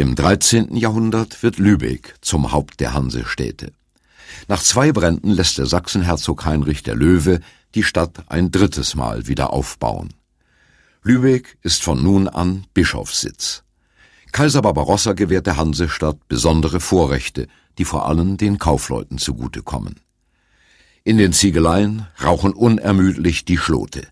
Im 13. Jahrhundert wird Lübeck zum Haupt der Hansestädte. Nach zwei Bränden lässt der Sachsenherzog Heinrich der Löwe die Stadt ein drittes Mal wieder aufbauen. Lübeck ist von nun an Bischofssitz. Kaiser Barbarossa gewährt der Hansestadt besondere Vorrechte, die vor allem den Kaufleuten zugutekommen. In den Ziegeleien rauchen unermüdlich die Schlote.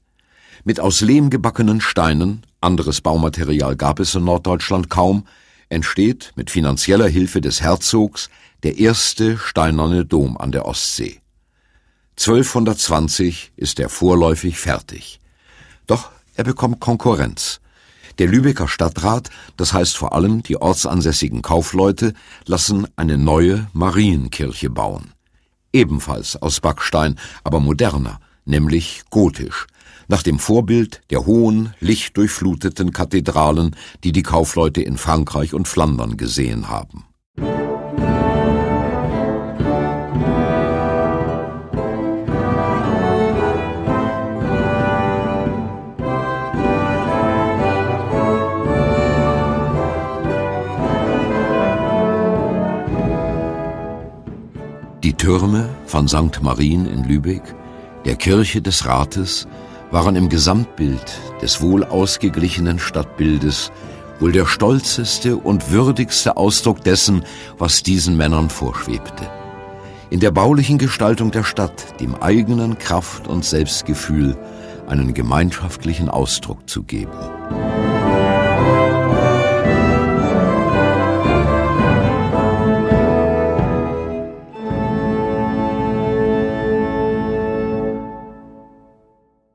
Mit aus Lehm gebackenen Steinen, anderes Baumaterial gab es in Norddeutschland kaum, entsteht mit finanzieller Hilfe des Herzogs der erste steinerne Dom an der Ostsee. 1220 ist er vorläufig fertig. Doch er bekommt Konkurrenz. Der Lübecker Stadtrat, das heißt vor allem die ortsansässigen Kaufleute, lassen eine neue Marienkirche bauen. Ebenfalls aus Backstein, aber moderner, nämlich gotisch, nach dem Vorbild der hohen, lichtdurchfluteten Kathedralen, die die Kaufleute in Frankreich und Flandern gesehen haben. Die Türme von St. Marien in Lübeck, der Kirche des Rates, waren im Gesamtbild des wohl ausgeglichenen Stadtbildes wohl der stolzeste und würdigste Ausdruck dessen, was diesen Männern vorschwebte. In der baulichen Gestaltung der Stadt dem eigenen Kraft und Selbstgefühl einen gemeinschaftlichen Ausdruck zu geben.